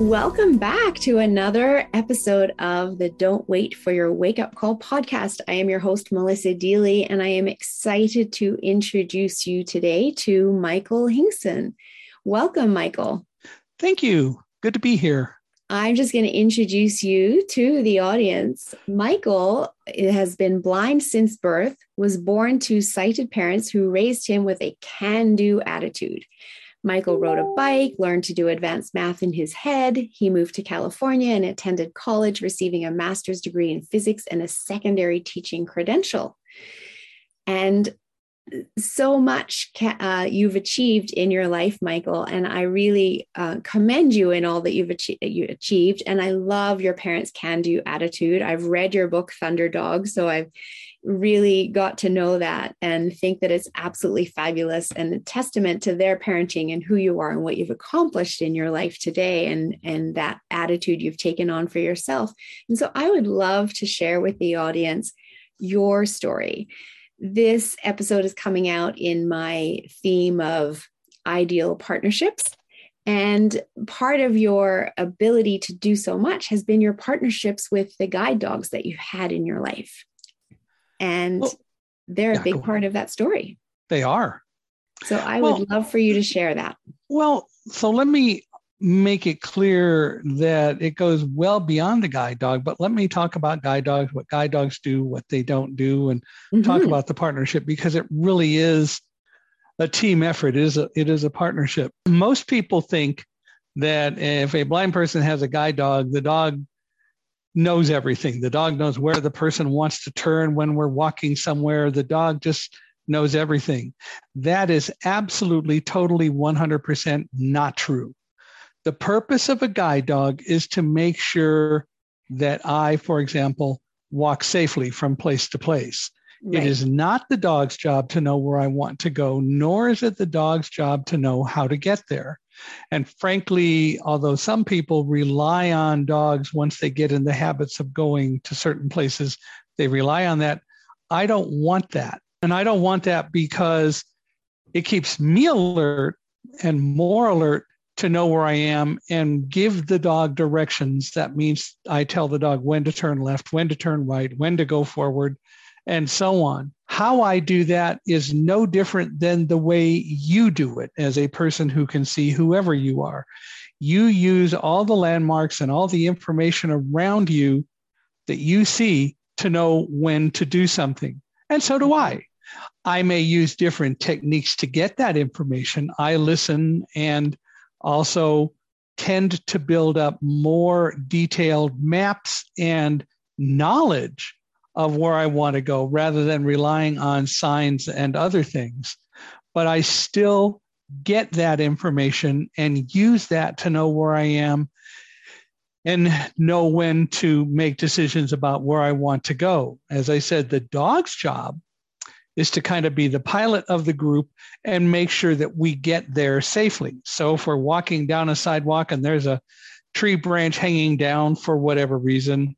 Welcome back to another episode of the Don't Wait for Your Wake Up Call podcast. I am your host, Melissa Deally, and I am excited to introduce you today to Michael Hingson. Welcome, Michael. Thank you. Good to be here. I'm just going to introduce you to the audience. Michael has been blind since birth, was born to sighted parents who raised him with a can do attitude. Michael rode a bike, learned to do advanced math in his head. He moved to California and attended college, receiving a master's degree in physics and a secondary teaching credential. And so much uh, you've achieved in your life, Michael, and I really uh, commend you in all that you've achi- you achieved. And I love your parents' can-do attitude. I've read your book Thunderdog, so I've really got to know that and think that it's absolutely fabulous and a testament to their parenting and who you are and what you've accomplished in your life today and and that attitude you've taken on for yourself. And so i would love to share with the audience your story. This episode is coming out in my theme of ideal partnerships. And part of your ability to do so much has been your partnerships with the guide dogs that you've had in your life and well, they're yeah, a big part of that story. They are. So I well, would love for you to share that. Well, so let me make it clear that it goes well beyond the guide dog, but let me talk about guide dogs, what guide dogs do, what they don't do, and mm-hmm. talk about the partnership because it really is a team effort. It is a, it is a partnership. Most people think that if a blind person has a guide dog, the dog knows everything. The dog knows where the person wants to turn when we're walking somewhere. The dog just knows everything. That is absolutely, totally, 100% not true. The purpose of a guide dog is to make sure that I, for example, walk safely from place to place. Right. It is not the dog's job to know where I want to go, nor is it the dog's job to know how to get there. And frankly, although some people rely on dogs once they get in the habits of going to certain places, they rely on that. I don't want that. And I don't want that because it keeps me alert and more alert to know where I am and give the dog directions. That means I tell the dog when to turn left, when to turn right, when to go forward, and so on. How I do that is no different than the way you do it as a person who can see whoever you are. You use all the landmarks and all the information around you that you see to know when to do something. And so do mm-hmm. I. I may use different techniques to get that information. I listen and also tend to build up more detailed maps and knowledge of where I want to go rather than relying on signs and other things. But I still get that information and use that to know where I am and know when to make decisions about where I want to go. As I said, the dog's job is to kind of be the pilot of the group and make sure that we get there safely. So if we're walking down a sidewalk and there's a tree branch hanging down for whatever reason,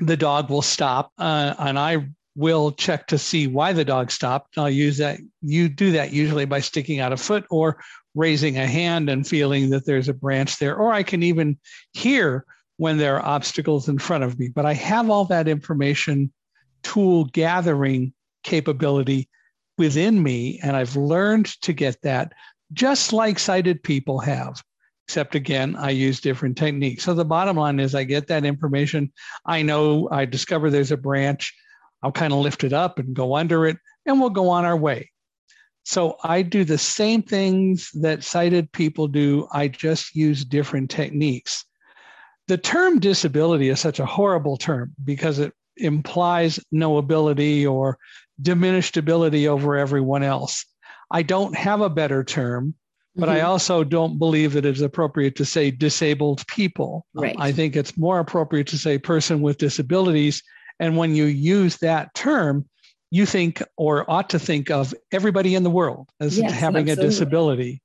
the dog will stop uh, and I will check to see why the dog stopped. I'll use that. You do that usually by sticking out a foot or raising a hand and feeling that there's a branch there, or I can even hear when there are obstacles in front of me. But I have all that information tool gathering capability within me. And I've learned to get that just like sighted people have. Except again, I use different techniques. So the bottom line is I get that information. I know I discover there's a branch. I'll kind of lift it up and go under it, and we'll go on our way. So I do the same things that sighted people do. I just use different techniques. The term disability is such a horrible term because it implies no ability or diminished ability over everyone else. I don't have a better term, but mm-hmm. I also don't believe that it's appropriate to say disabled people. Right. I think it's more appropriate to say person with disabilities. And when you use that term, you think or ought to think of everybody in the world as yes, having absolutely. a disability.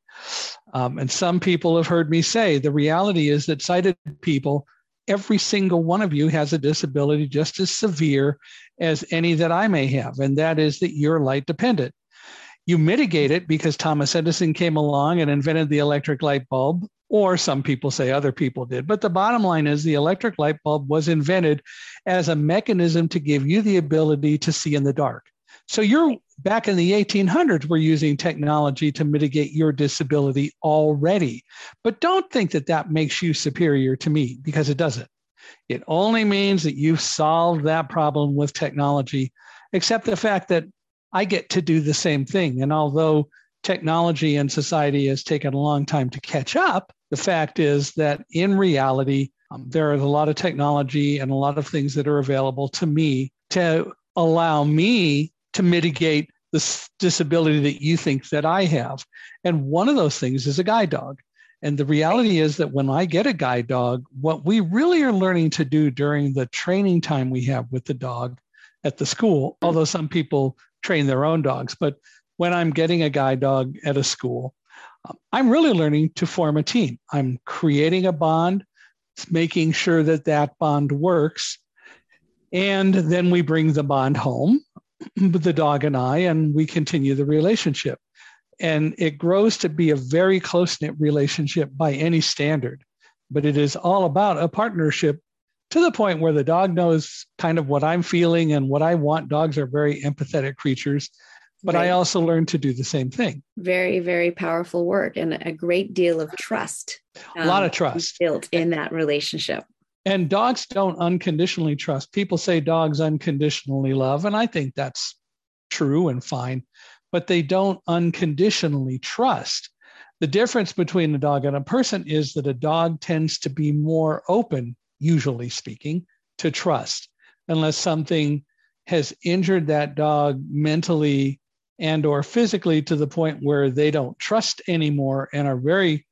Um, and some people have heard me say the reality is that sighted people every single one of you has a disability just as severe as any that I may have, and that is that you're light dependent. You mitigate it because Thomas Edison came along and invented the electric light bulb, or some people say other people did. But the bottom line is the electric light bulb was invented as a mechanism to give you the ability to see in the dark. So you're back in the 1800s, we're using technology to mitigate your disability already. But don't think that that makes you superior to me because it doesn't. It only means that you've solved that problem with technology, except the fact that I get to do the same thing. And although technology and society has taken a long time to catch up, the fact is that in reality, um, there is a lot of technology and a lot of things that are available to me to allow me to mitigate the disability that you think that I have. And one of those things is a guide dog. And the reality is that when I get a guide dog, what we really are learning to do during the training time we have with the dog at the school, although some people train their own dogs, but when I'm getting a guide dog at a school, um, I'm really learning to form a team. I'm creating a bond, making sure that that bond works. And then we bring the bond home the dog and I, and we continue the relationship. And it grows to be a very close knit relationship by any standard. But it is all about a partnership to the point where the dog knows kind of what I'm feeling and what I want. Dogs are very empathetic creatures, but right. I also learned to do the same thing. Very, very powerful work and a great deal of trust. Um, a lot of um, trust built in that relationship. And dogs don't unconditionally trust. People say dogs unconditionally love, and I think that's true and fine, but they don't unconditionally trust. The difference between a dog and a person is that a dog tends to be more open, usually speaking, to trust, unless something has injured that dog mentally and or physically to the point where they don't trust anymore and are very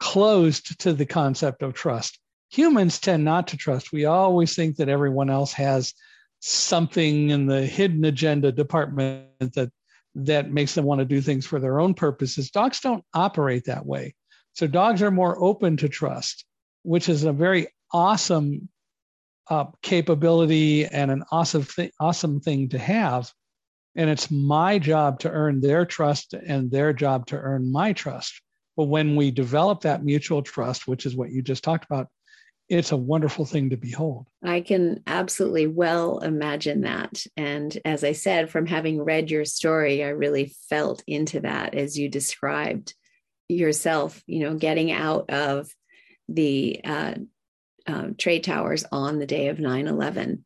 closed to the concept of trust. Humans tend not to trust. We always think that everyone else has something in the hidden agenda department that that makes them want to do things for their own purposes. Dogs don't operate that way. So dogs are more open to trust, which is a very awesome uh, capability and an awesome th- awesome thing to have. And it's my job to earn their trust and their job to earn my trust. But when we develop that mutual trust, which is what you just talked about, it's a wonderful thing to behold. I can absolutely well imagine that. And as I said, from having read your story, I really felt into that as you described yourself, you know, getting out of the uh, uh, trade towers on the day of 9 11.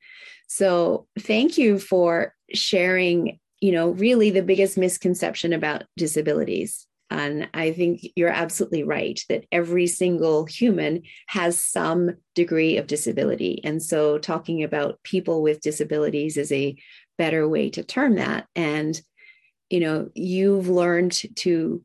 So thank you for sharing, you know, really the biggest misconception about disabilities and I think you're absolutely right that every single human has some degree of disability. And so talking about people with disabilities is a better way to term that. And, you know, you've learned to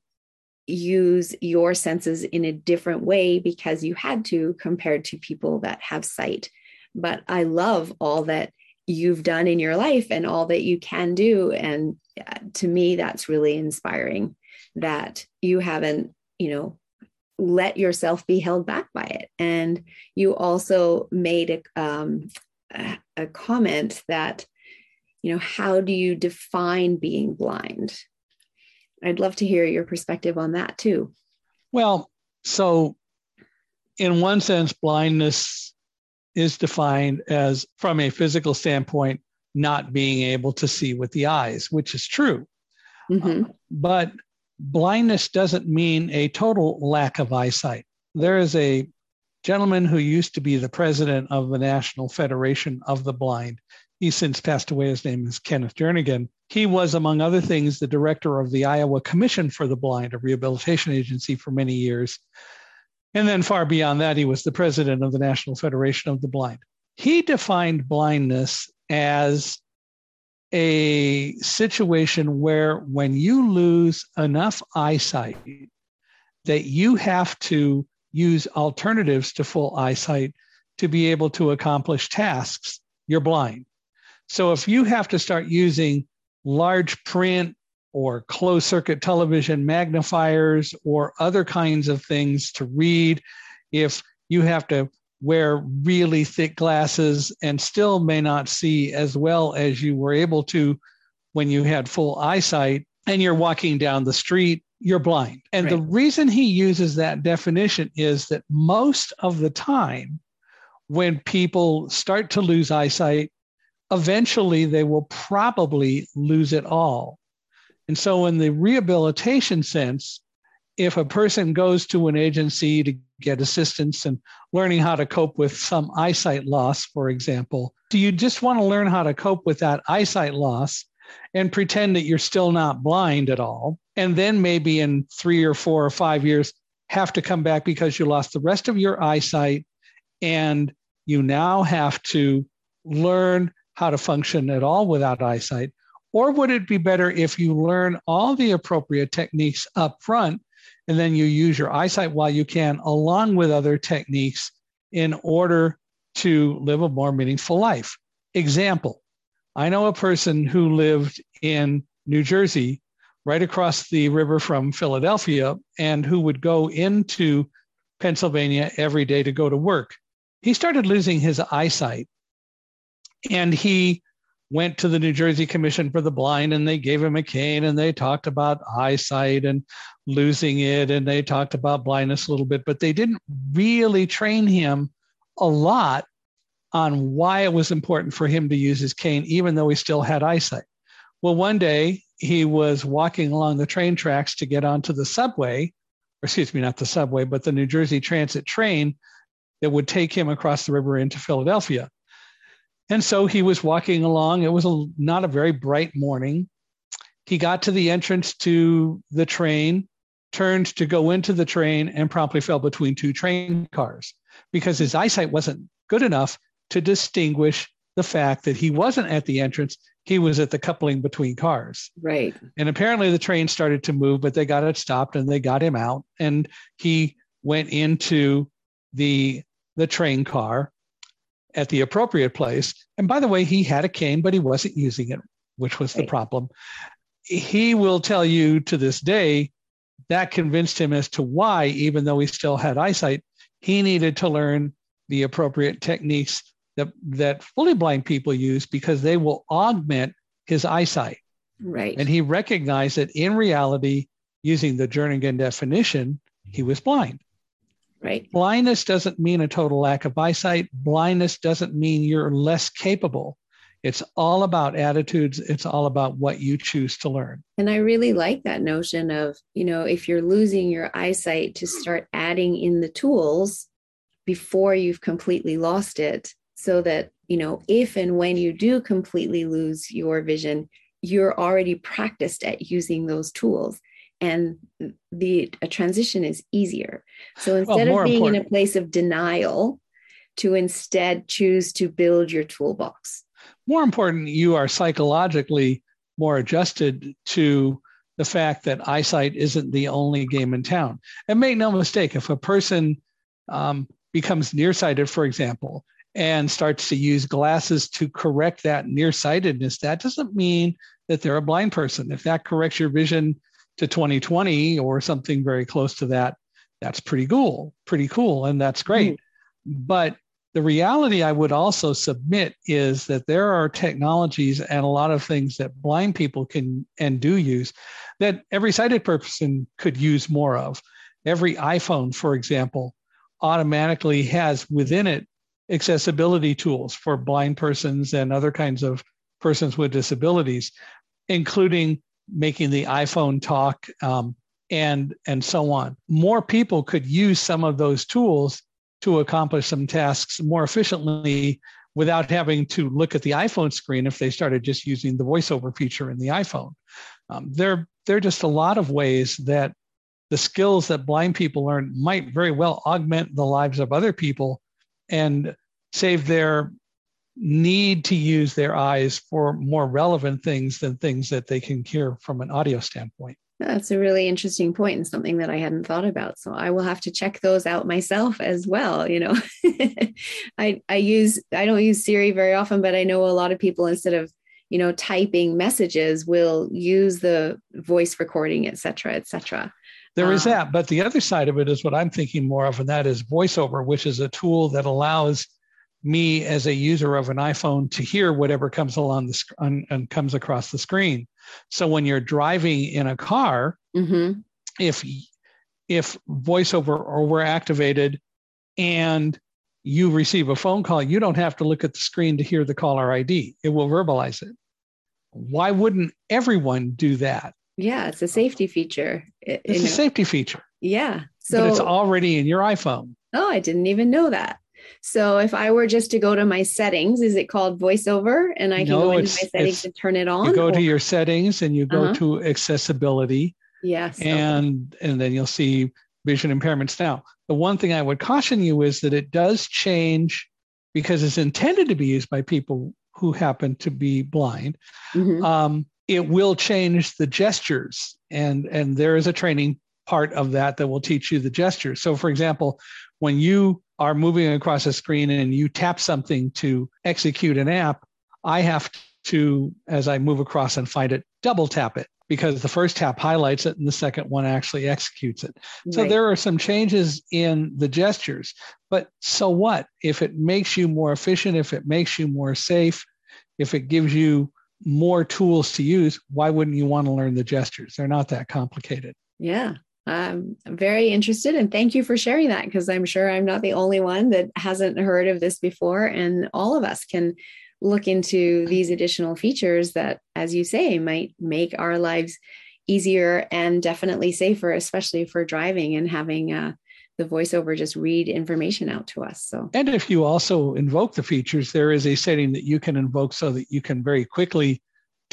use your senses in a different way because you had to compared to people that have sight. But I love all that you've done in your life and all that you can do. And uh, to me, that's really inspiring that you haven't, you know, let yourself be held back by it. And you also made a, um, a, a comment that, you know, how do you define being blind? I'd love to hear your perspective on that too. Well, so in one sense, blindness is defined as, from a physical standpoint, not being able to see with the eyes, which is true. Mm-hmm. Uh, but blindness doesn't mean a total lack of eyesight. There is a gentleman who used to be the president of the National Federation of the Blind. He's since passed away. His name is Kenneth Jernigan. He was, among other things, the director of the Iowa Commission for the Blind, a rehabilitation agency for many years. And then far beyond that, he was the president of the National Federation of the Blind. He defined blindness as a situation where when you lose enough eyesight that you have to use alternatives to full eyesight to be able to accomplish tasks, you're blind. So if you have to start using large print or closed circuit television magnifiers or other kinds of things to read, if you have to wear really thick glasses and still may not see as well as you were able to when you had full eyesight and you're walking down the street, you're blind. And right. the reason he uses that definition is that most of the time, when people start to lose eyesight, eventually they will probably lose it all. And so, in the rehabilitation sense, if a person goes to an agency to get assistance and learning how to cope with some eyesight loss, for example, do you just want to learn how to cope with that eyesight loss and pretend that you're still not blind at all? And then maybe in three or four or five years, have to come back because you lost the rest of your eyesight and you now have to learn how to function at all without eyesight? Or would it be better if you learn all the appropriate techniques up front and then you use your eyesight while you can, along with other techniques, in order to live a more meaningful life. Example I know a person who lived in New Jersey, right across the river from Philadelphia, and who would go into Pennsylvania every day to go to work. He started losing his eyesight and he went to the New Jersey Commission for the Blind and they gave him a cane and they talked about eyesight and losing it and they talked about blindness a little bit, but they didn't really train him a lot on why it was important for him to use his cane, even though he still had eyesight. Well, one day he was walking along the train tracks to get onto the subway, or excuse me, not the subway, but the New Jersey Transit train that would take him across the river into Philadelphia. And so he was walking along. It was a, not a very bright morning. He got to the entrance to the train, turned to go into the train, and promptly fell between two train cars because his eyesight wasn't good enough to distinguish the fact that he wasn't at the entrance, he was at the coupling between cars. Right. And apparently the train started to move, but they got it stopped and they got him out. And he went into the the train car at the appropriate place. And by the way, he had a cane, but he wasn't using it, which was right. the problem. He will tell you to this day that convinced him as to why, even though he still had eyesight, he needed to learn the appropriate techniques that, that fully blind people use because they will augment his eyesight. Right. And he recognized that in reality, using the Jernigan definition, he was blind. Right. Blindness doesn't mean a total lack of eyesight. Blindness doesn't mean you're less capable. It's all about attitudes. It's all about what you choose to learn. And I really like that notion of, you know, if you're losing your eyesight, to start adding in the tools before you've completely lost it so that, you know, if and when you do completely lose your vision, you're already practiced at using those tools and the a transition is easier. So instead well, of being important. in a place of denial, to instead choose to build your toolbox. More important, you are psychologically more adjusted to the fact that eyesight isn't the only game in town. And make no mistake, if a person um, becomes nearsighted, for example, and starts to use glasses to correct that nearsightedness, that doesn't mean that they're a blind person. If that corrects your vision to 2020 or something very close to that, that's pretty cool, pretty cool, and that's great. Mm-hmm. But the reality I would also submit is that there are technologies and a lot of things that blind people can and do use that every sighted person could use more of. Every iPhone, for example, automatically has within it accessibility tools for blind persons and other kinds of persons with disabilities, including making the iPhone talk um, and and so on. More people could use some of those tools to accomplish some tasks more efficiently without having to look at the iPhone screen if they started just using the voiceover feature in the iPhone. Um, there, there are just a lot of ways that the skills that blind people learn might very well augment the lives of other people and save their need to use their eyes for more relevant things than things that they can hear from an audio standpoint. That's a really interesting point and something that I hadn't thought about. So I will have to check those out myself as well. You know, I I use I don't use Siri very often, but I know a lot of people instead of you know typing messages will use the voice recording, et cetera, et cetera. There is um, that, but the other side of it is what I'm thinking more of, and that is voiceover, which is a tool that allows me as a user of an iPhone to hear whatever comes along the sc- and comes across the screen. So when you're driving in a car, mm-hmm. if if voiceover or we're activated and you receive a phone call, you don't have to look at the screen to hear the caller ID. It will verbalize it. Why wouldn't everyone do that? Yeah, it's a safety feature. It's a know. safety feature. Yeah. So but it's already in your iPhone. Oh, I didn't even know that. So if I were just to go to my settings, is it called voiceover? And I can no, go into my settings and turn it on? You go or? to your settings and you go uh-huh. to accessibility. Yes. And okay. and then you'll see vision impairments. Now, the one thing I would caution you is that it does change because it's intended to be used by people who happen to be blind. Mm-hmm. Um, it will change the gestures, and and there is a training part of that that will teach you the gestures. So, for example, when you are moving across a screen and you tap something to execute an app, I have to, as I move across and find it, double tap it because the first tap highlights it and the second one actually executes it. Right. So there are some changes in the gestures, but so what? If it makes you more efficient, if it makes you more safe, if it gives you more tools to use, why wouldn't you want to learn the gestures? They're not that complicated. Yeah, I'm very interested and thank you for sharing that because I'm sure I'm not the only one that hasn't heard of this before. And all of us can look into these additional features that, as you say, might make our lives easier and definitely safer, especially for driving and having uh, the voiceover just read information out to us. So, and if you also invoke the features, there is a setting that you can invoke so that you can very quickly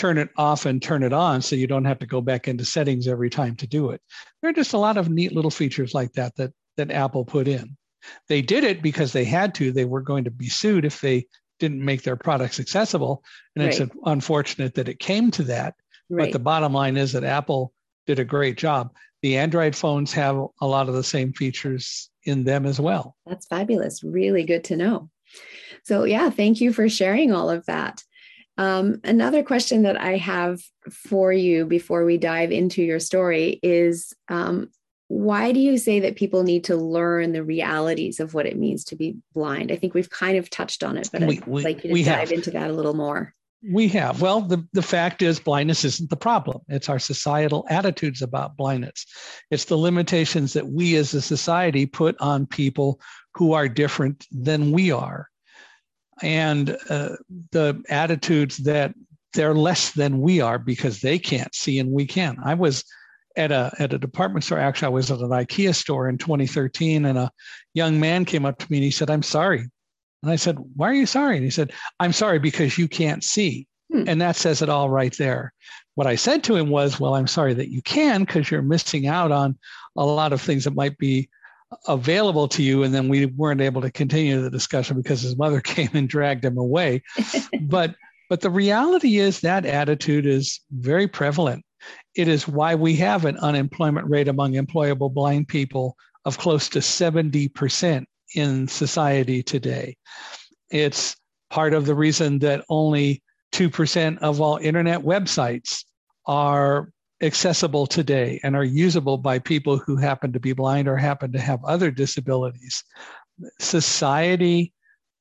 turn it off and turn it on so you don't have to go back into settings every time to do it. There are just a lot of neat little features like that that, that Apple put in. They did it because they had to. They were going to be sued if they didn't make their products accessible. And right. it's unfortunate that it came to that. Right. But the bottom line is that Apple did a great job. The Android phones have a lot of the same features in them as well. That's fabulous. Really good to know. So, yeah, thank you for sharing all of that. Um, another question that I have for you before we dive into your story is um, why do you say that people need to learn the realities of what it means to be blind? I think we've kind of touched on it, but we, I'd we, like you to dive have. into that a little more. We have. Well, the, the fact is, blindness isn't the problem. It's our societal attitudes about blindness. It's the limitations that we as a society put on people who are different than we are and uh, the attitudes that they're less than we are because they can't see and we can. I was at a at a department store. Actually, I was at an IKEA store in 2013, and a young man came up to me and he said, "I'm sorry." And I said, "Why are you sorry?" And he said, "I'm sorry because you can't see." Hmm. And that says it all right there. What I said to him was, "Well, I'm sorry that you can because you're missing out on a lot of things that might be available to you and then we weren't able to continue the discussion because his mother came and dragged him away. But but the reality is that attitude is very prevalent. It is why we have an unemployment rate among employable blind people of close to 70% in society today. It's part of the reason that only 2% of all internet websites are accessible today and are usable by people who happen to be blind or happen to have other disabilities. Society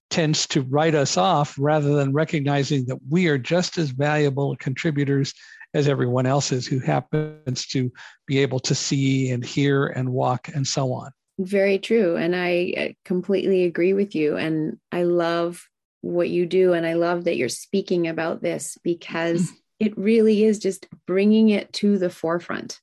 tends to write us off rather than recognizing that we are just as valuable contributors as everyone else is who happens to be able to see and hear and walk and so on. Very true. And I uh, completely agree with you. And I love what you do. And I love that you're speaking about this because it really is just bringing it to the forefront.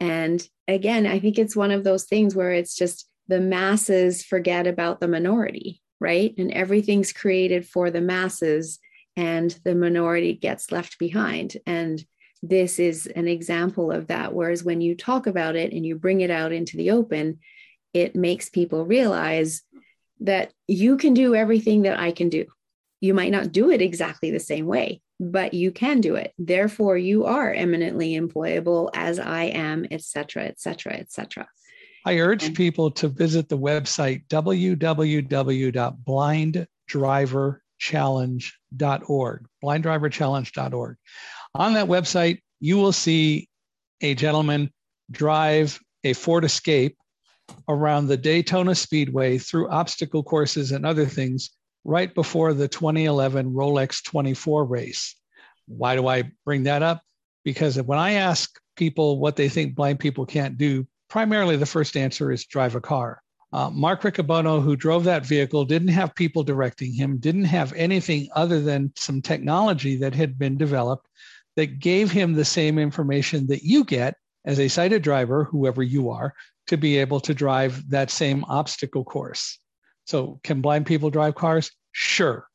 And again, I think it's one of those things where it's just the masses forget about the minority, right? And everything's created for the masses and the minority gets left behind. And this is an example of that. Whereas when you talk about it and you bring it out into the open, it makes people realize that you can do everything that I can do. You might not do it exactly the same way, but you can do it. Therefore, you are eminently employable as I am, etc., etc., etc. I urge people to visit the website www.blinddriverchallenge.org, blinddriverchallenge.org. On that website, you will see a gentleman drive a Ford Escape around the Daytona Speedway through obstacle courses and other things right before the 2011 Rolex 24 race. Why do I bring that up? Because when I ask people what they think blind people can't do, primarily the first answer is drive a car. Uh, Mark Riccobono, who drove that vehicle, didn't have people directing him, didn't have anything other than some technology that had been developed that gave him the same information that you get as a sighted driver, whoever you are, to be able to drive that same obstacle course. So, can blind people drive cars? Sure.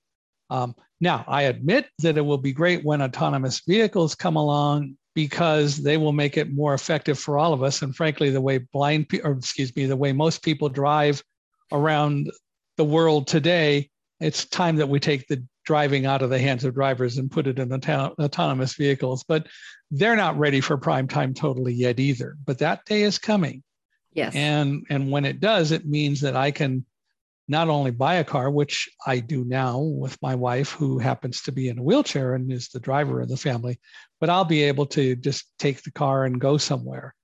Um, now, I admit that it will be great when autonomous vehicles come along because they will make it more effective for all of us. And frankly, the way blind, pe- or excuse me, the way most people drive around the world today, it's time that we take the driving out of the hands of drivers and put it in auto- autonomous vehicles. But they're not ready for prime time totally yet either. But that day is coming. Yes. And and when it does, it means that I can not only buy a car, which I do now with my wife, who happens to be in a wheelchair and is the driver of the family, but I'll be able to just take the car and go somewhere.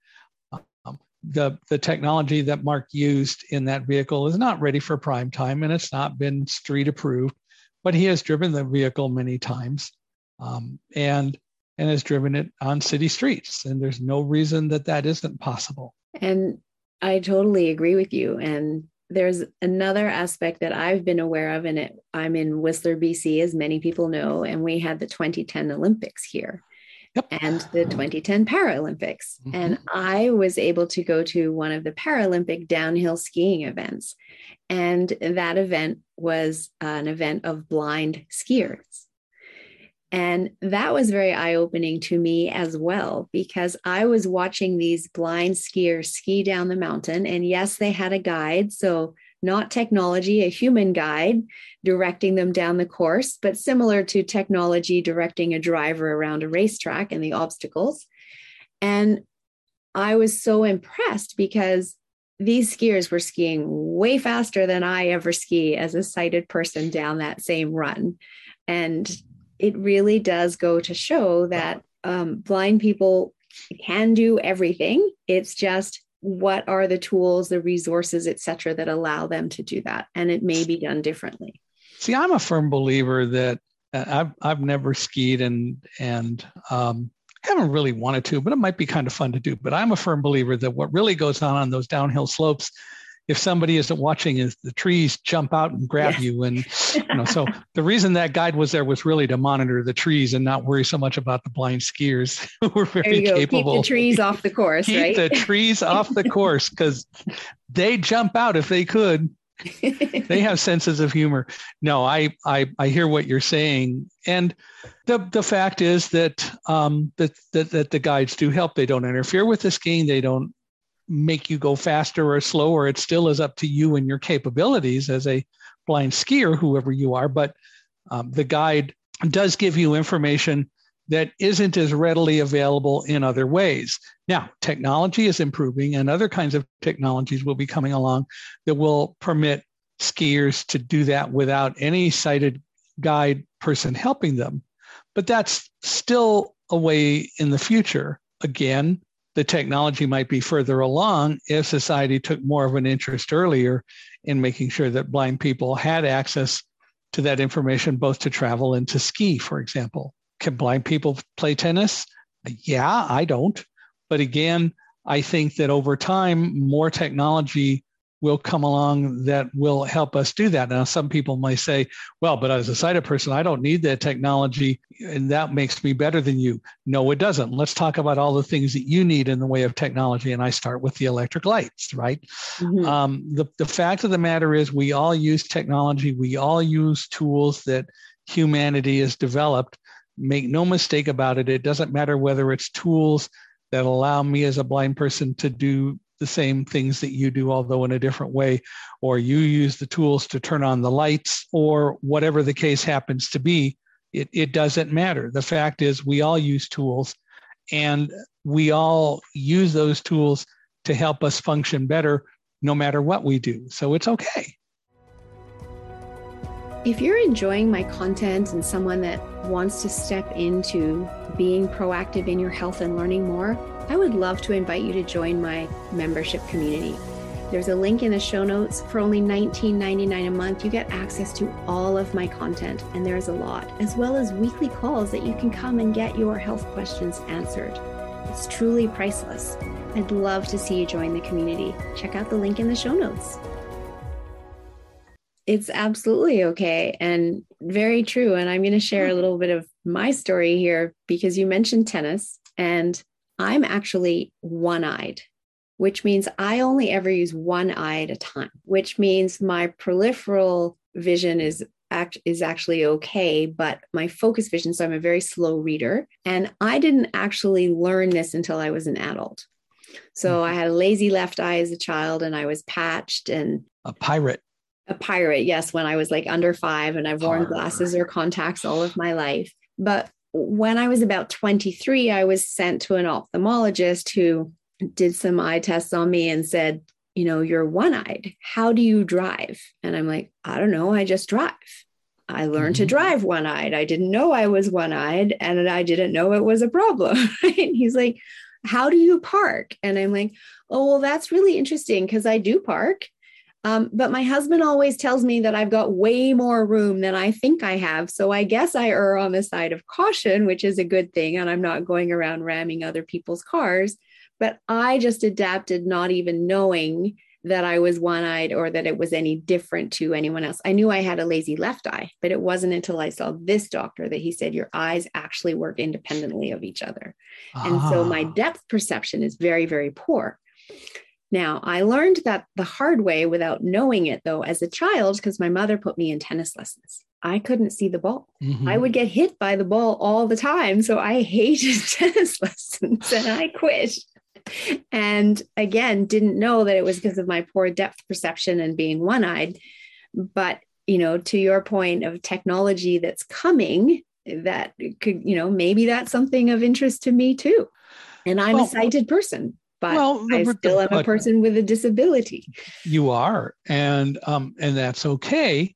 Um, the, the technology that Mark used in that vehicle is not ready for prime time and it's not been street approved, but he has driven the vehicle many times um, and, and has driven it on city streets. And there's no reason that that isn't possible. And I totally agree with you. And there's another aspect that I've been aware of, and it, I'm in Whistler, BC, as many people know, and we had the 2010 Olympics here. Yep. And the 2010 Paralympics. Mm-hmm. And I was able to go to one of the Paralympic downhill skiing events. And that event was an event of blind skiers. And that was very eye opening to me as well, because I was watching these blind skiers ski down the mountain. And yes, they had a guide. So, not technology, a human guide directing them down the course, but similar to technology directing a driver around a racetrack and the obstacles. And I was so impressed because these skiers were skiing way faster than I ever ski as a sighted person down that same run. And it really does go to show that um, blind people can do everything. It's just what are the tools, the resources, et cetera, that allow them to do that. And it may be done differently. See, I'm a firm believer that uh, I've, I've never skied and, and, um, haven't really wanted to, but it might be kind of fun to do. But I'm a firm believer that what really goes on on those downhill slopes if somebody isn't watching is the trees jump out and grab you? And you know so the reason that guide was there was really to monitor the trees and not worry so much about the blind skiers who were very capable keep the trees off the course keep right? the trees off the course because they jump out if they could. They have senses of humor. No I, I i hear what you're saying. And the the fact is that um that, that that the guides do help. They don't interfere with the skiing they don't make you go faster or slower. It still is up to you and your capabilities as a blind skier, whoever you are. But um, the guide does give you information that isn't as readily available in other ways. Now, technology is improving, and other kinds of technologies will be coming along that will permit skiers to do that without any sighted guide person helping them. But that's still a way in the future. Again, the technology might be further along if society took more of an interest earlier in making sure that blind people had access to that information, both to travel and to ski, for example. Can blind people play tennis? Yeah, I don't. But again, I think that over time, more technology will come along that will help us do that. Now, some people might say, well, but as a sighted person, I don't need that technology and that makes me better than you. No, it doesn't. Let's talk about all the things that you need in the way of technology. And I start with the electric lights, right? Mm-hmm. Um, the, the fact of the matter is, we all use technology, we all use tools that humanity has developed. Make no mistake about it, it doesn't matter whether it's tools that allow me as a blind person to do the same things that you do, although in a different way, or you use the tools to turn on the lights, or whatever the case happens to be, it, it doesn't matter. The fact is, we all use tools and we all use those tools to help us function better no matter what we do. So it's okay. If you're enjoying my content and someone that wants to step into being proactive in your health and learning more, I would love to invite you to join my membership community. There's a link in the show notes. For only $19.99 a month, you get access to all of my content, and there's a lot, as well as weekly calls that you can come and get your health questions answered. It's truly priceless. I'd love to see you join the community. Check out the link in the show notes. It's absolutely okay and very true. And I'm going to share a little bit of my story here because you mentioned tennis. And I'm actually one eyed, which means I only ever use one eye at a time, which means my peripheral vision is act is actually okay, but my focus vision, so I'm a very slow reader. And I didn't actually learn this until I was an adult. So mm-hmm. I had a lazy left eye as a child and I was patched and a pirate. A pirate, yes, when I was like under five and I've worn glasses or contacts all of my life. But when I was about 23, I was sent to an ophthalmologist who did some eye tests on me and said, You know, you're one eyed. How do you drive? And I'm like, I don't know. I just drive. I learned mm-hmm. to drive one eyed. I didn't know I was one eyed and I didn't know it was a problem. He's like, How do you park? And I'm like, Oh, well, that's really interesting because I do park. Um, but my husband always tells me that I've got way more room than I think I have. So I guess I err on the side of caution, which is a good thing. And I'm not going around ramming other people's cars. But I just adapted, not even knowing that I was one eyed or that it was any different to anyone else. I knew I had a lazy left eye, but it wasn't until I saw this doctor that he said, Your eyes actually work independently of each other. Ah. And so my ah. depth perception is very, very poor. Now, I learned that the hard way without knowing it, though, as a child, because my mother put me in tennis lessons. I couldn't see the ball. Mm-hmm. I would get hit by the ball all the time. So I hated tennis lessons and I quit. And again, didn't know that it was because of my poor depth perception and being one eyed. But, you know, to your point of technology that's coming, that could, you know, maybe that's something of interest to me too. And I'm well, a sighted person but well, I still am a person with a disability. You are, and um, and that's okay.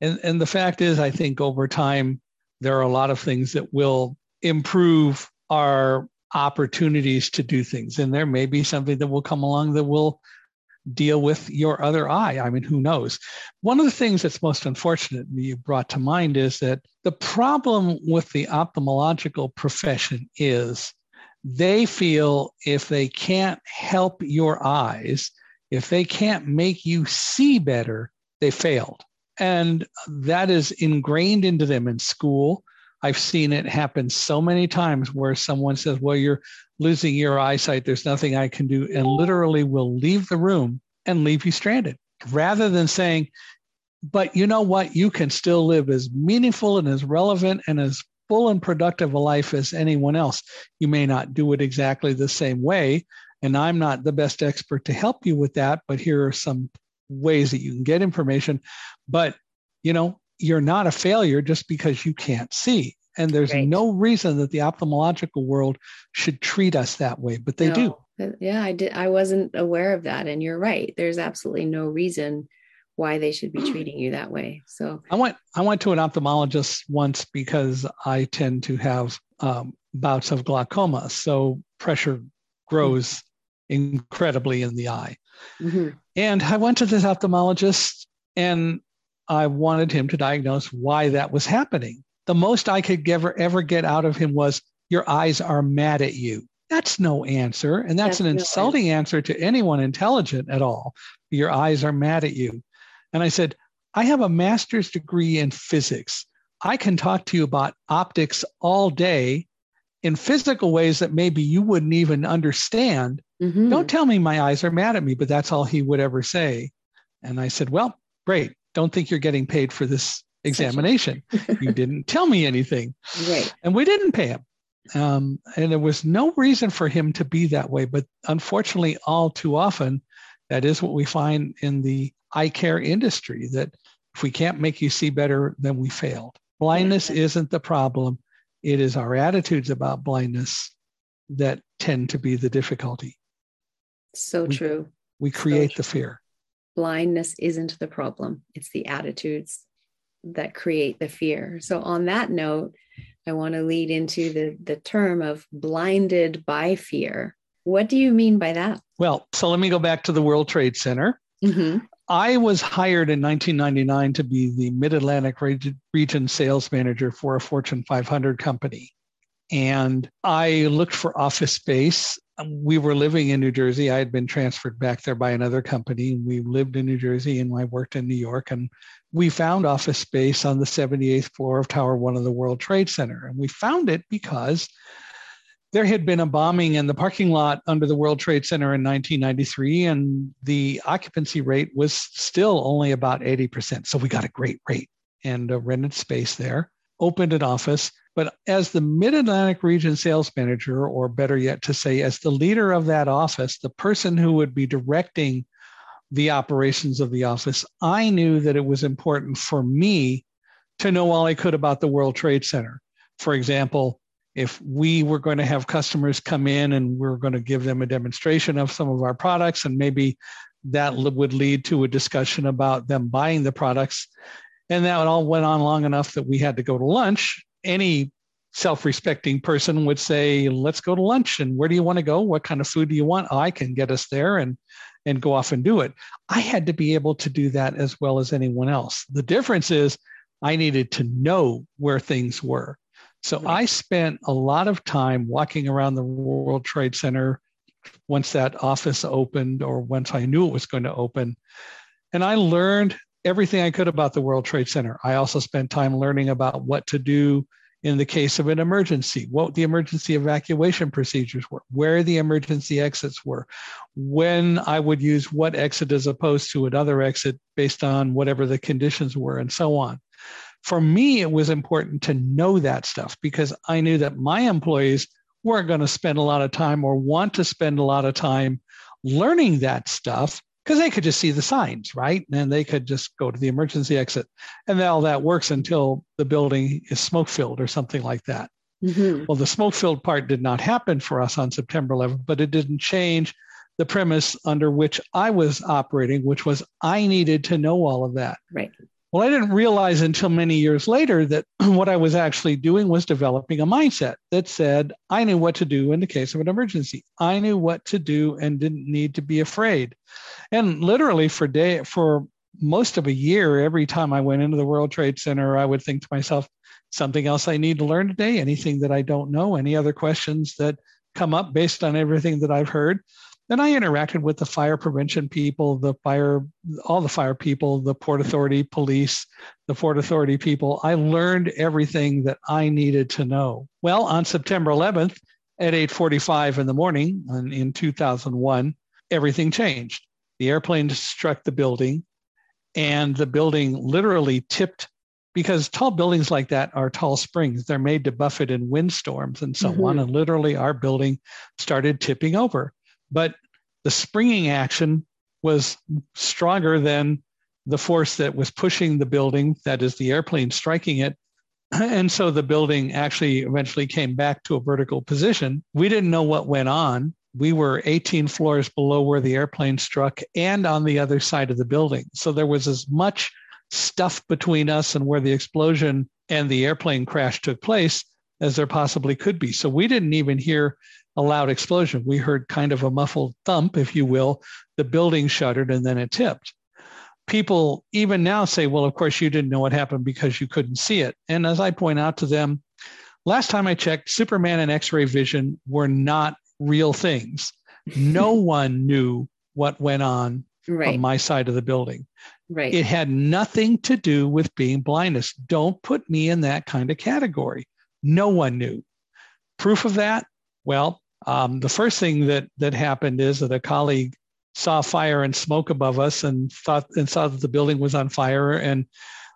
And and the fact is, I think over time there are a lot of things that will improve our opportunities to do things, and there may be something that will come along that will deal with your other eye. I mean, who knows? One of the things that's most unfortunate you brought to mind is that the problem with the ophthalmological profession is they feel if they can't help your eyes, if they can't make you see better, they failed. And that is ingrained into them in school. I've seen it happen so many times where someone says, Well, you're losing your eyesight. There's nothing I can do, and literally will leave the room and leave you stranded rather than saying, But you know what? You can still live as meaningful and as relevant and as full and productive a life as anyone else. You may not do it exactly the same way. And I'm not the best expert to help you with that, but here are some ways that you can get information. But, you know, you're not a failure just because you can't see. And there's right. no reason that the ophthalmological world should treat us that way, but they no. do. Yeah, I did. I wasn't aware of that. And you're right. There's absolutely no reason why they should be treating you that way. So I went I went to an ophthalmologist once because I tend to have um, bouts of glaucoma, so pressure grows incredibly in the eye. Mm-hmm. And I went to this ophthalmologist and I wanted him to diagnose why that was happening. The most I could ever ever get out of him was your eyes are mad at you. That's no answer. And that's, that's an insulting answer to anyone intelligent at all. Your eyes are mad at you. And I said, I have a master's degree in physics. I can talk to you about optics all day in physical ways that maybe you wouldn't even understand. Mm-hmm. Don't tell me my eyes are mad at me, but that's all he would ever say. And I said, Well, great. Don't think you're getting paid for this examination. you didn't tell me anything. Right. And we didn't pay him. Um, and there was no reason for him to be that way. But unfortunately, all too often, that is what we find in the eye care industry that if we can't make you see better, then we failed. Blindness isn't the problem. It is our attitudes about blindness that tend to be the difficulty. So we, true. We create so the fear. Blindness isn't the problem, it's the attitudes that create the fear. So, on that note, I want to lead into the, the term of blinded by fear. What do you mean by that? Well, so let me go back to the World Trade Center. Mm-hmm. I was hired in 1999 to be the Mid Atlantic region sales manager for a Fortune 500 company. And I looked for office space. Um, we were living in New Jersey. I had been transferred back there by another company. We lived in New Jersey and I worked in New York. And we found office space on the 78th floor of Tower One of the World Trade Center. And we found it because there had been a bombing in the parking lot under the World Trade Center in 1993, and the occupancy rate was still only about 80%. So we got a great rate and rented space there, opened an office. But as the Mid Atlantic Region sales manager, or better yet to say, as the leader of that office, the person who would be directing the operations of the office, I knew that it was important for me to know all I could about the World Trade Center. For example, if we were going to have customers come in and we're going to give them a demonstration of some of our products and maybe that would lead to a discussion about them buying the products. And that all went on long enough that we had to go to lunch. Any self-respecting person would say let's go to lunch and where do you want to go? What kind of food do you want? Oh, i can get us there and and go off and do it. I had to be able to do that as well as anyone else. The difference is i needed to know where things were so I spent a lot of time walking around the World Trade Center once that office opened or once I knew it was going to open. And I learned everything I could about the World Trade Center. I also spent time learning about what to do in the case of an emergency, what the emergency evacuation procedures were, where the emergency exits were, when I would use what exit as opposed to another exit based on whatever the conditions were, and so on for me, it was important to know that stuff because I knew that my employees weren't going to spend a lot of time or want to spend a lot of time learning that stuff because they could just see the signs, right? And they could just go to the emergency exit. And all that works until the building is smoke filled or something like that. Mm-hmm. Well, the smoke filled part did not happen for us on September 11th, but it didn't change the premise under which I was operating, which was I needed to know all of that. Right. Well, I didn't realize until many years later that what I was actually doing was developing a mindset that said I knew what to do in the case of an emergency. I knew what to do and didn't need to be afraid. And literally for day for most of a year, every time I went into the World Trade Center, I would think to myself, something else I need to learn today, anything that I don't know, any other questions that come up based on everything that I've heard. Then I interacted with the fire prevention people, the fire, all the fire people, the Port Authority police, the Port Authority people. I learned everything that I needed to know. Well, on September 11th at 8:45 in the morning in 2001, everything changed. The airplane struck the building, and the building literally tipped because tall buildings like that are tall springs. They're made to buffet in windstorms and so mm-hmm. on. And literally, our building started tipping over but the springing action was stronger than the force that was pushing the building, that is, the airplane striking it. And so the building actually eventually came back to a vertical position. We didn't know what went on. We were 18 floors below where the airplane struck and on the other side of the building. So there was as much stuff between us and where the explosion and the airplane crash took place as there possibly could be. So we didn't even hear a loud explosion. We heard kind of a muffled thump, if you will. The building shuttered and then it tipped. People even now say, well, of course, you didn't know what happened because you couldn't see it. And as I point out to them, last time I checked, Superman and X ray vision were not real things. No one knew what went on right. on my side of the building. Right. It had nothing to do with being blindness. Don't put me in that kind of category. No one knew. Proof of that? Well, um, the first thing that that happened is that a colleague saw fire and smoke above us and thought and saw that the building was on fire. And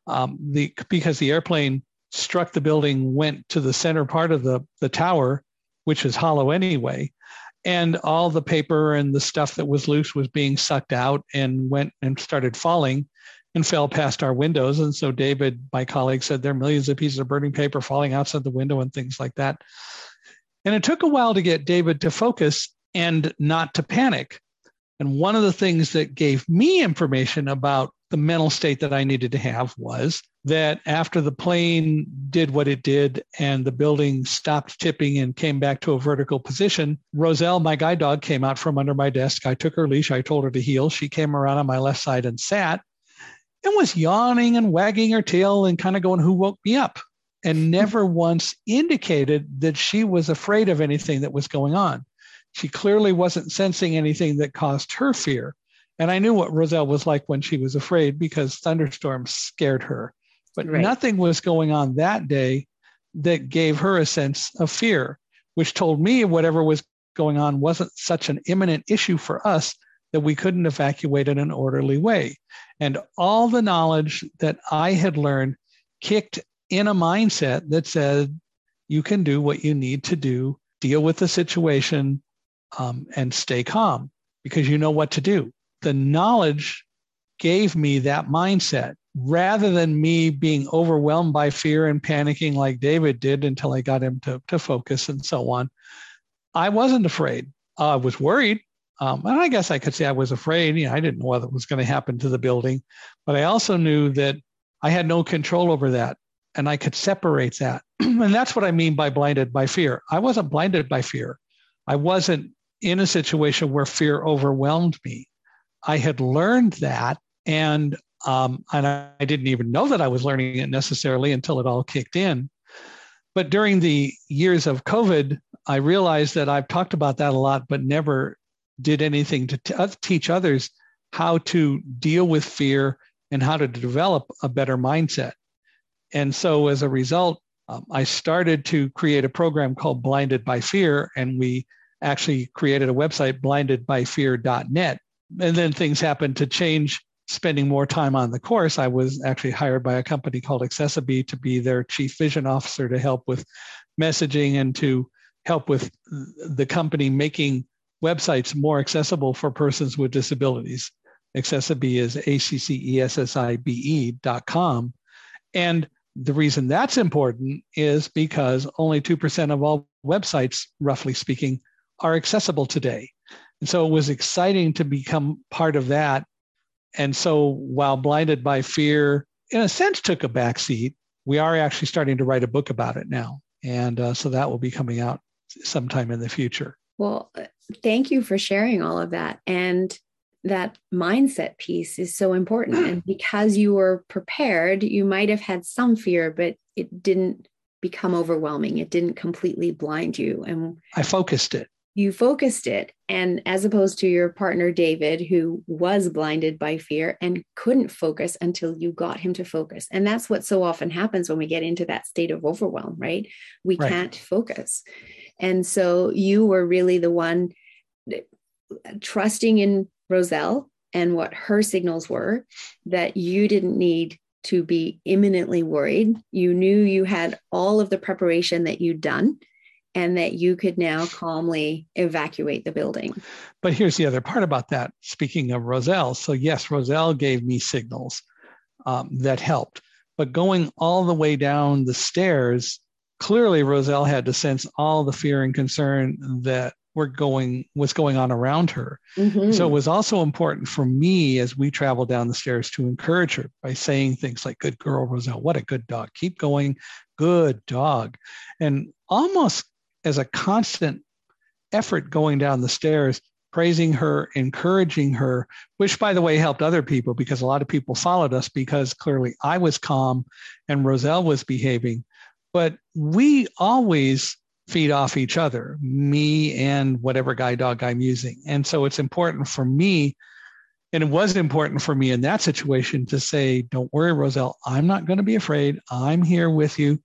um, the because the airplane struck the building went to the center part of the the tower which is hollow anyway. And all the paper and the stuff that was loose was being sucked out and went and started falling and fell past our windows. And so david my colleague said there are millions of pieces of burning paper falling outside the window and things like that and it took a while to get David to focus and not to panic. And one of the things that gave me information about the mental state that I needed to have was that after the plane did what it did and the building stopped tipping and came back to a vertical position, Roselle, my guide dog, came out from under my desk. I took her leash. I told her to heel. She came around on my left side and sat and was yawning and wagging her tail and kind of going, Who woke me up? And never once indicated that she was afraid of anything that was going on. She clearly wasn't sensing anything that caused her fear. And I knew what Roselle was like when she was afraid because thunderstorms scared her. But right. nothing was going on that day that gave her a sense of fear, which told me whatever was going on wasn't such an imminent issue for us that we couldn't evacuate in an orderly way. And all the knowledge that I had learned kicked in a mindset that said you can do what you need to do, deal with the situation, um, and stay calm because you know what to do. The knowledge gave me that mindset rather than me being overwhelmed by fear and panicking like David did until I got him to, to focus and so on. I wasn't afraid. Uh, I was worried. Um, and I guess I could say I was afraid. You know, I didn't know what was going to happen to the building, but I also knew that I had no control over that and I could separate that. and that's what I mean by blinded by fear. I wasn't blinded by fear. I wasn't in a situation where fear overwhelmed me. I had learned that, and um, and I, I didn't even know that I was learning it necessarily until it all kicked in. But during the years of COVID, I realized that I've talked about that a lot, but never did anything to t- uh, teach others how to deal with fear and how to develop a better mindset. And so as a result, um, I started to create a program called Blinded by Fear, and we actually created a website, blindedbyfear.net. And then things happened to change, spending more time on the course. I was actually hired by a company called accessiBe to be their chief vision officer to help with messaging and to help with the company making websites more accessible for persons with disabilities. accessiBe is A-C-C-E-S-S-I-B-E dot com. And the reason that's important is because only 2% of all websites, roughly speaking, are accessible today. And so it was exciting to become part of that. And so while Blinded by Fear, in a sense, took a backseat, we are actually starting to write a book about it now. And uh, so that will be coming out sometime in the future. Well, thank you for sharing all of that. And that mindset piece is so important. Mm. And because you were prepared, you might have had some fear, but it didn't become overwhelming. It didn't completely blind you. And I focused it. You focused it. And as opposed to your partner, David, who was blinded by fear and couldn't focus until you got him to focus. And that's what so often happens when we get into that state of overwhelm, right? We right. can't focus. And so you were really the one uh, trusting in Roselle and what her signals were that you didn't need to be imminently worried. You knew you had all of the preparation that you'd done and that you could now calmly evacuate the building. But here's the other part about that. Speaking of Roselle, so yes, Roselle gave me signals um, that helped. But going all the way down the stairs, clearly Roselle had to sense all the fear and concern that were going was going on around her. Mm-hmm. So it was also important for me as we traveled down the stairs to encourage her by saying things like, "Good girl, Roselle. What a good dog. Keep going. Good dog." And almost as a constant effort going down the stairs, praising her, encouraging her, which by the way helped other people because a lot of people followed us because clearly I was calm and Roselle was behaving. But we always feed off each other, me and whatever guide dog I'm using. And so it's important for me, and it was important for me in that situation to say, don't worry, Roselle, I'm not going to be afraid. I'm here with you.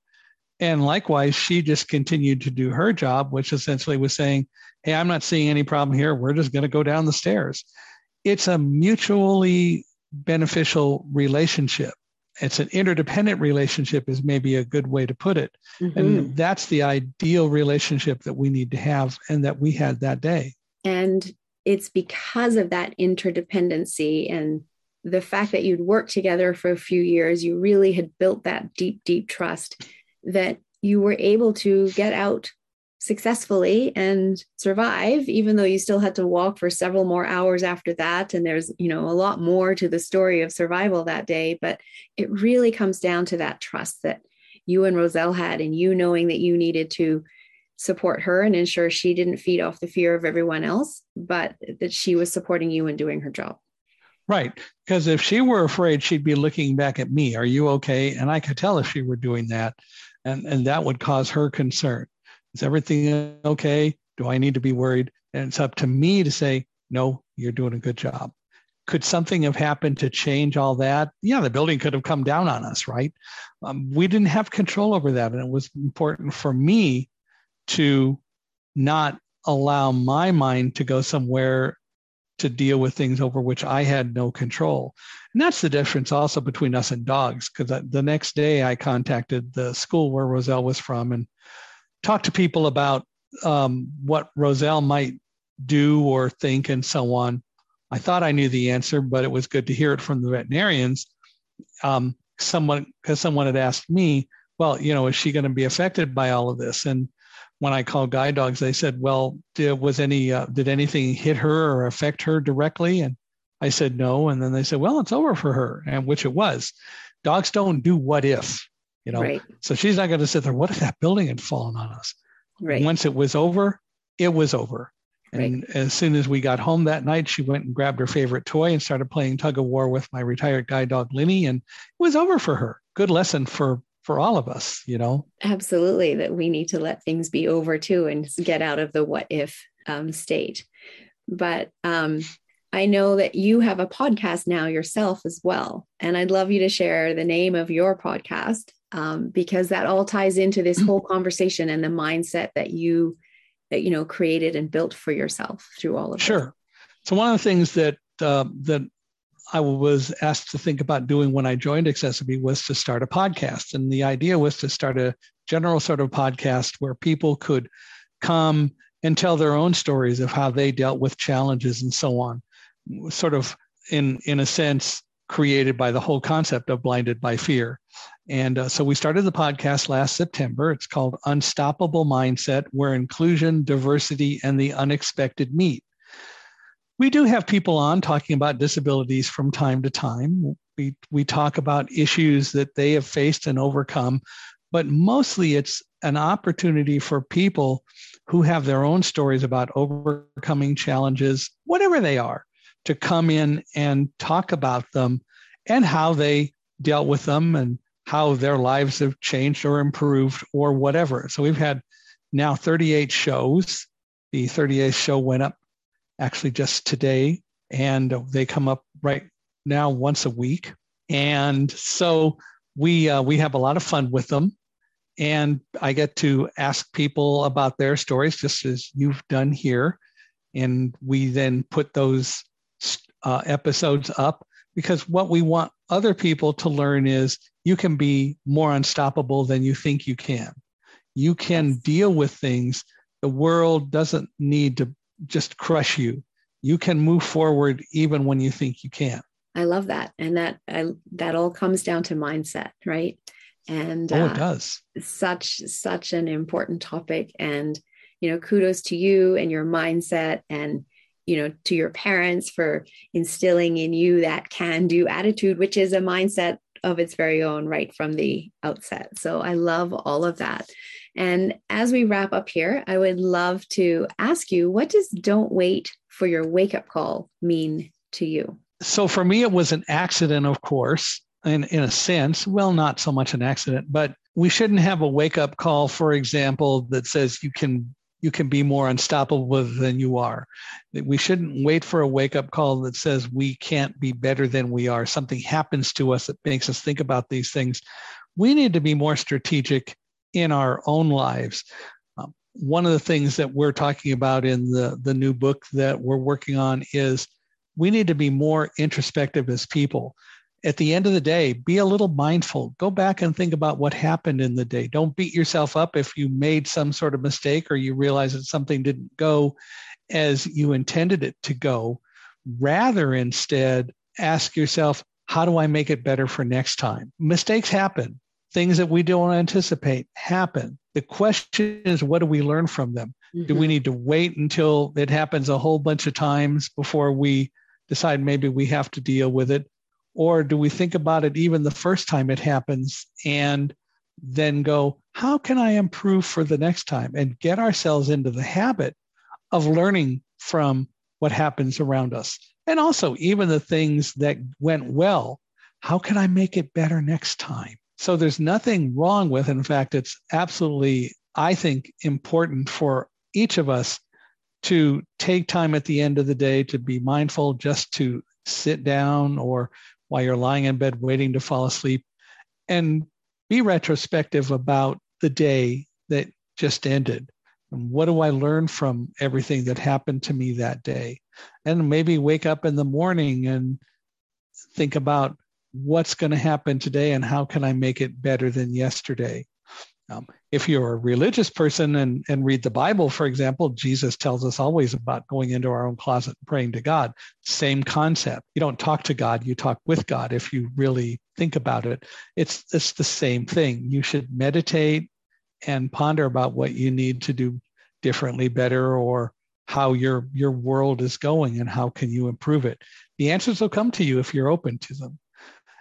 And likewise, she just continued to do her job, which essentially was saying, hey, I'm not seeing any problem here. We're just going to go down the stairs. It's a mutually beneficial relationship it's an interdependent relationship is maybe a good way to put it mm-hmm. and that's the ideal relationship that we need to have and that we had that day and it's because of that interdependency and the fact that you'd worked together for a few years you really had built that deep deep trust that you were able to get out successfully and survive even though you still had to walk for several more hours after that and there's you know a lot more to the story of survival that day but it really comes down to that trust that you and Roselle had and you knowing that you needed to support her and ensure she didn't feed off the fear of everyone else but that she was supporting you and doing her job Right. Because if she were afraid, she'd be looking back at me. Are you okay? And I could tell if she were doing that. And, and that would cause her concern. Is everything okay? Do I need to be worried? And it's up to me to say, no, you're doing a good job. Could something have happened to change all that? Yeah, the building could have come down on us, right? Um, we didn't have control over that. And it was important for me to not allow my mind to go somewhere to deal with things over which I had no control. And that's the difference also between us and dogs. Because the next day I contacted the school where Roselle was from and talk to people about um, what Roselle might do or think and so on. I thought I knew the answer, but it was good to hear it from the veterinarians. Um, someone, because someone had asked me, well, you know, is she going to be affected by all of this? And when I called guide dogs, they said, well, did, was any, uh, did anything hit her or affect her directly? And I said no. And then they said, well, it's over for her, and which it was. Dogs don't do what if you know? Right. so she's not going to sit there what if that building had fallen on us? Right. Once it was over it was over. And right. as soon as we got home that night she went and grabbed her favorite toy and started playing tug of war with my retired guide dog Linny and it was over for her. Good lesson for for all of us you know? Absolutely that we need to let things be over too and get out of the what if um, state. But um, I know that you have a podcast now yourself as well. And I'd love you to share the name of your podcast um, because that all ties into this whole conversation and the mindset that you that you know created and built for yourself through all of it. sure. So one of the things that uh, that I was asked to think about doing when I joined accessiBe was to start a podcast, and the idea was to start a general sort of podcast where people could come and tell their own stories of how they dealt with challenges and so on, sort of in in a sense created by the whole concept of blinded by fear. And uh, so we started the podcast last September. It's called Unstoppable Mindset, where inclusion, diversity, and the unexpected meet. We do have people on talking about disabilities from time to time. We, we talk about issues that they have faced and overcome, but mostly it's an opportunity for people who have their own stories about overcoming challenges, whatever they are, to come in and talk about them and how they dealt with them and how their lives have changed or improved or whatever. So we've had now 38 shows. The 38th show went up actually just today, and they come up right now once a week. And so we uh, we have a lot of fun with them, and I get to ask people about their stories, just as you've done here, and we then put those uh, episodes up because what we want other people to learn is you can be more unstoppable than you think you can. You can deal with things. The world doesn't need to just crush you. You can move forward even when you think you can't. I love that, and that I, that all comes down to mindset, right? And oh, it uh, does. Such such an important topic, and you know, kudos to you and your mindset, and you know, to your parents for instilling in you that can-do attitude, which is a mindset of its very own right from the outset. So I love all of that. And as we wrap up here, I would love to ask you what does don't wait for your wake up call mean to you? So for me, it was an accident, of course, in, in a sense. Well, not so much an accident, but we shouldn't have a wake up call, for example, that says you can you can be more unstoppable than you are. We shouldn't wait for a wake up call that says we can't be better than we are. Something happens to us that makes us think about these things. We need to be more strategic in our own lives. Um, one of the things that we're talking about in the, the new book that we're working on is we need to be more introspective as people at the end of the day, be a little mindful. Go back and think about what happened in the day. Don't beat yourself up if you made some sort of mistake or you realize that something didn't go as you intended it to go. Rather, instead, ask yourself, how do I make it better for next time? Mistakes happen. Things that we don't anticipate happen. The question is, what do we learn from them? Mm-hmm. Do we mm-hmm. need to wait until it happens a whole bunch of times before we decide maybe we have to deal with it? Or do we think about it even the first time it happens and then go, how can I improve for the next time and get ourselves into the habit of learning from what happens around us? And also, even the things that went well, how can I make it better next time? So there's nothing wrong with, in fact, it's absolutely, I think, important for each of us to take time at the end of the day to be mindful, just to sit down or while you're lying in bed waiting to fall asleep and be retrospective about the day that just ended. And what do I learn from everything that happened to me that day? And maybe wake up in the morning and think about what's going to happen today and how can I make it better than yesterday. Um, if you're a religious person and, and read the Bible, for example, Jesus tells us always about going into our own closet and praying to God. Same concept. You don't talk to God, you talk with God if you really think about it. It's, it's the same thing. You should meditate and ponder about what you need to do differently, better, or how your, your world is going and how can you improve it. The answers will come to you if you're open to them.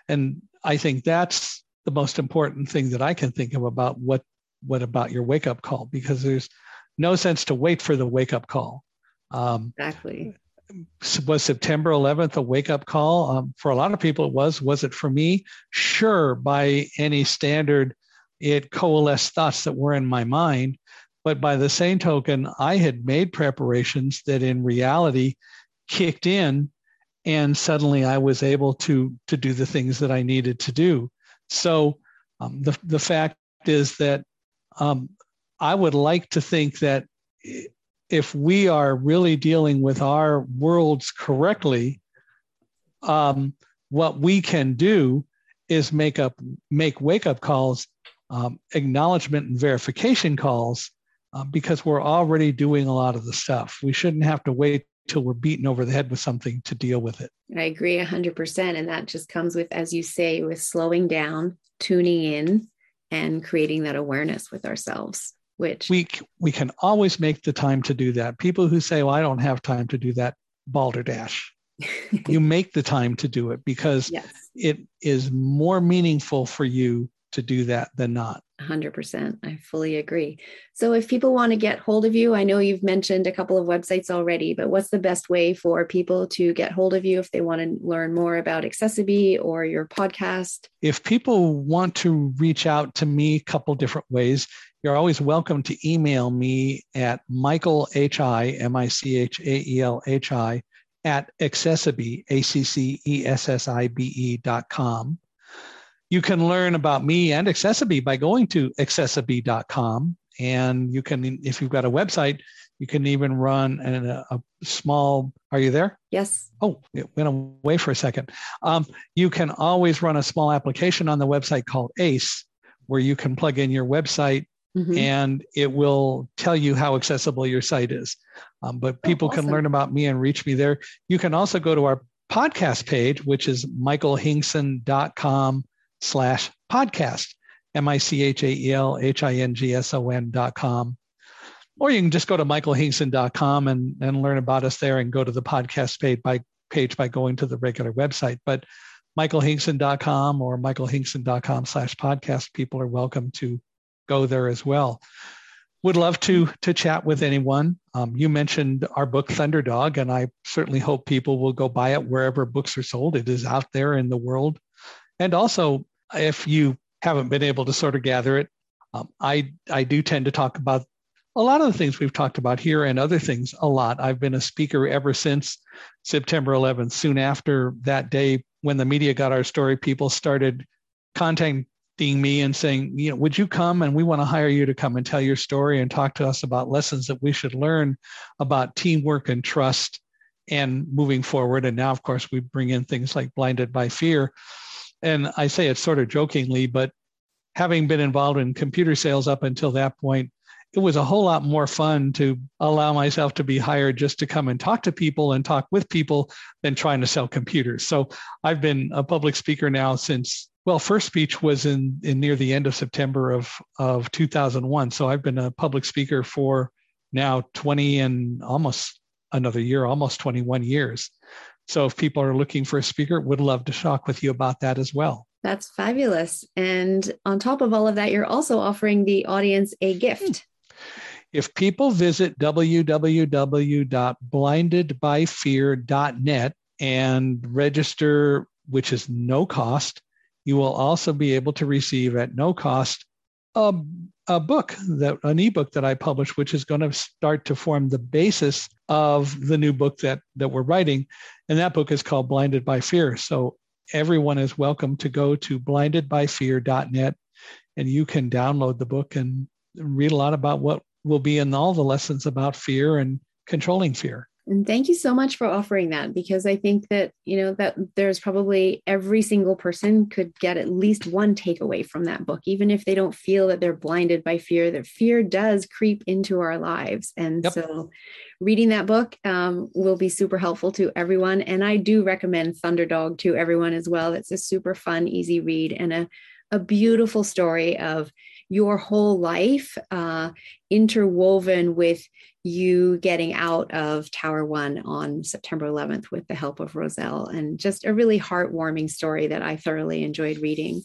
And I think that's the most important thing that I can think of about what what about your wake up call because there's no sense to wait for the wake up call. Um, exactly. Was September 11th a wake up call? Um, for a lot of people, it was. Was it for me? Sure, by any standard, it coalesced thoughts that were in my mind. But by the same token, I had made preparations that in reality kicked in, and suddenly I was able to to do the things that I needed to do. So um, the, the fact is that um, I would like to think that if we are really dealing with our worlds correctly, um, what we can do is make up make wake up calls, um, acknowledgement and verification calls, uh, because we're already doing a lot of the stuff. We shouldn't have to wait till we're beaten over the head with something to deal with it. I agree 100%. And that just comes with, as you say, with slowing down, tuning in, and creating that awareness with ourselves. Which we we can always make the time to do that. People who say, "Well, I don't have time to do that," balderdash. you make the time to do it because yes. it is more meaningful for you to do that than not. 100%. I fully agree. So, if people want to get hold of you, I know you've mentioned a couple of websites already, but what's the best way for people to get hold of you if they want to learn more about accessiBe or your podcast? If people want to reach out to me a couple different ways, you're always welcome to email me at Michael H I M I C H A E L H I at accessibe, A C C E S S I B E dot com. You can learn about me and accessiBe by going to accessibe.com. And you can, if you've got a website, you can even run a, a small. Are you there? Yes. Oh, it went away for a second. Um, you can always run a small application on the website called ACE, where you can plug in your website Mm-hmm. and it will tell you how accessible your site is. Um, but oh, people oh, awesome. can learn about me and reach me there. You can also go to our podcast page, which is michaelhingson.com slash podcast, M-I-C-H-A-E-L-H-I-N-G-S-O-N dot com. Or you can just go to michaelhingson.com and, and learn about us there and go to the podcast page by, page by going to the regular website. But michaelhingson.com or michaelhingson.com slash podcast, people are welcome to go there as well. Would love to to chat with anyone. Um, you mentioned our book Thunderdog, and I certainly hope people will go buy it wherever books are sold. It is out there in the world, and also if you haven't been able to sort of gather it, um, I I do tend to talk about a lot of the things we've talked about here and other things a lot. I've been a speaker ever since September 11th. Soon after that day, when the media got our story, people started contacting me and saying, you know, would you come and we want to hire you to come and tell your story and talk to us about lessons that we should learn about teamwork and trust and moving forward. And now, of course, we bring in things like blinded by fear and I say it sort of jokingly, but having been involved in computer sales up until that point, it was a whole lot more fun to allow myself to be hired just to come and talk to people and talk with people than trying to sell computers. So I've been a public speaker now since well, first speech was in, in near the end of September of, of 2001. So I've been a public speaker for now 20 and almost another year, almost 21 years. So if people are looking for a speaker, would love to talk with you about that as well. That's fabulous. And on top of all of that, you're also offering the audience a gift. Hmm. If people visit www.blindedbyfear.net and register, which is no cost, you will also be able to receive at no cost a, a book that an ebook that I published, which is going to start to form the basis of the new book that that we're writing, and that book is called Blinded by Fear. So everyone is welcome to go to blindedbyfear.net, and you can download the book and read a lot about what will be in all the lessons about fear and controlling fear. And thank you so much for offering that because I think that, you know, that there's probably every single person could get at least one takeaway from that book, even if they don't feel that they're blinded by fear, that fear does creep into our lives. And yep. so reading that book um, will be super helpful to everyone. And I do recommend Thunderdog to everyone as well. It's a super fun, easy read and a, a beautiful story of your whole life uh, interwoven with you getting out of Tower One on September 11th with the help of Roselle, and just a really heartwarming story that I thoroughly enjoyed reading.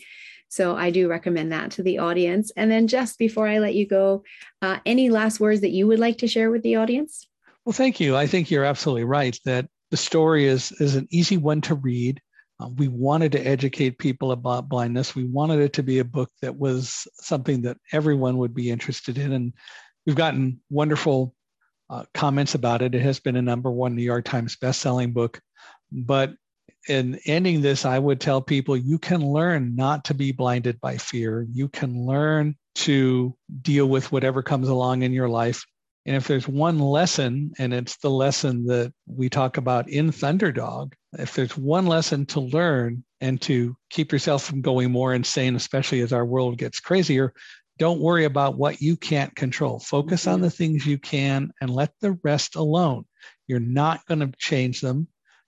So I do recommend that to the audience. And then just before I let you go, uh, any last words that you would like to share with the audience? Well, thank you. I think you're absolutely right that the story is is an easy one to read. Uh, we wanted to educate people about blindness. We wanted it to be a book that was something that everyone would be interested in. And we've gotten wonderful uh, comments about it. It has been a number one New York Times bestselling book. But in ending this, I would tell people you can learn not to be blinded by fear. You can learn to deal with whatever comes along in your life. And if there's one lesson, and it's the lesson that we talk about in Thunderdog, if there's one lesson to learn and to keep yourself from going more insane, especially as our world gets crazier, don't worry about what you can't control. Focus mm-hmm. on the things you can and let the rest alone. You're not going to change them.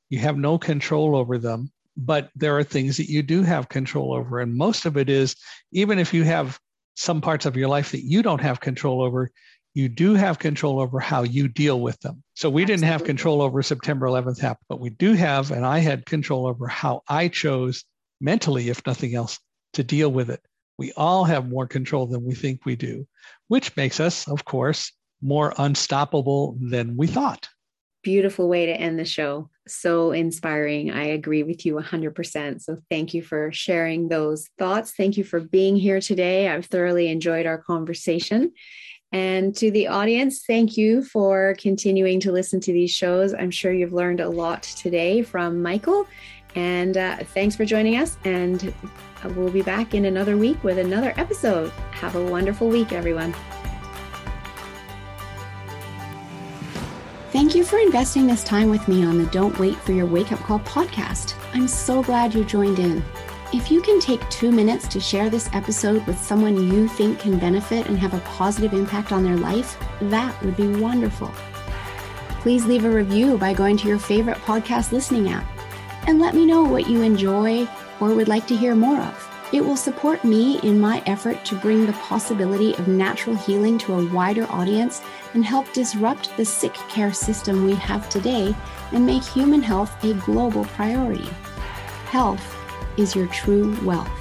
You have no control over them, but there are things that you do have control over. And most of it is, even if you have some parts of your life that you don't have control over, you do have control over how you deal with them. So we Absolutely. didn't have control over September 11th happen, but we do have, and I had control over how I chose mentally, if nothing else, to deal with it. We all have more control than we think we do, which makes us, of course, more unstoppable than we thought. Beautiful way to end the show. So inspiring. I agree with you 100%. So thank you for sharing those thoughts. Thank you for being here today. I've thoroughly enjoyed our conversation. And to the audience, thank you for continuing to listen to these shows. I'm sure you've learned a lot today from Michael. And uh, thanks for joining us. And we'll be back in another week with another episode. Have a wonderful week, everyone. Thank you for investing this time with me on the Don't Wait for Your Wake Up Call podcast. I'm so glad you joined in. If you can take two minutes to share this episode with someone you think can benefit and have a positive impact on their life, that would be wonderful. Please leave a review by going to your favorite podcast listening app and let me know what you enjoy or would like to hear more of. It will support me in my effort to bring the possibility of natural healing to a wider audience and help disrupt the sick care system we have today and make human health a global priority. Health is your true wealth.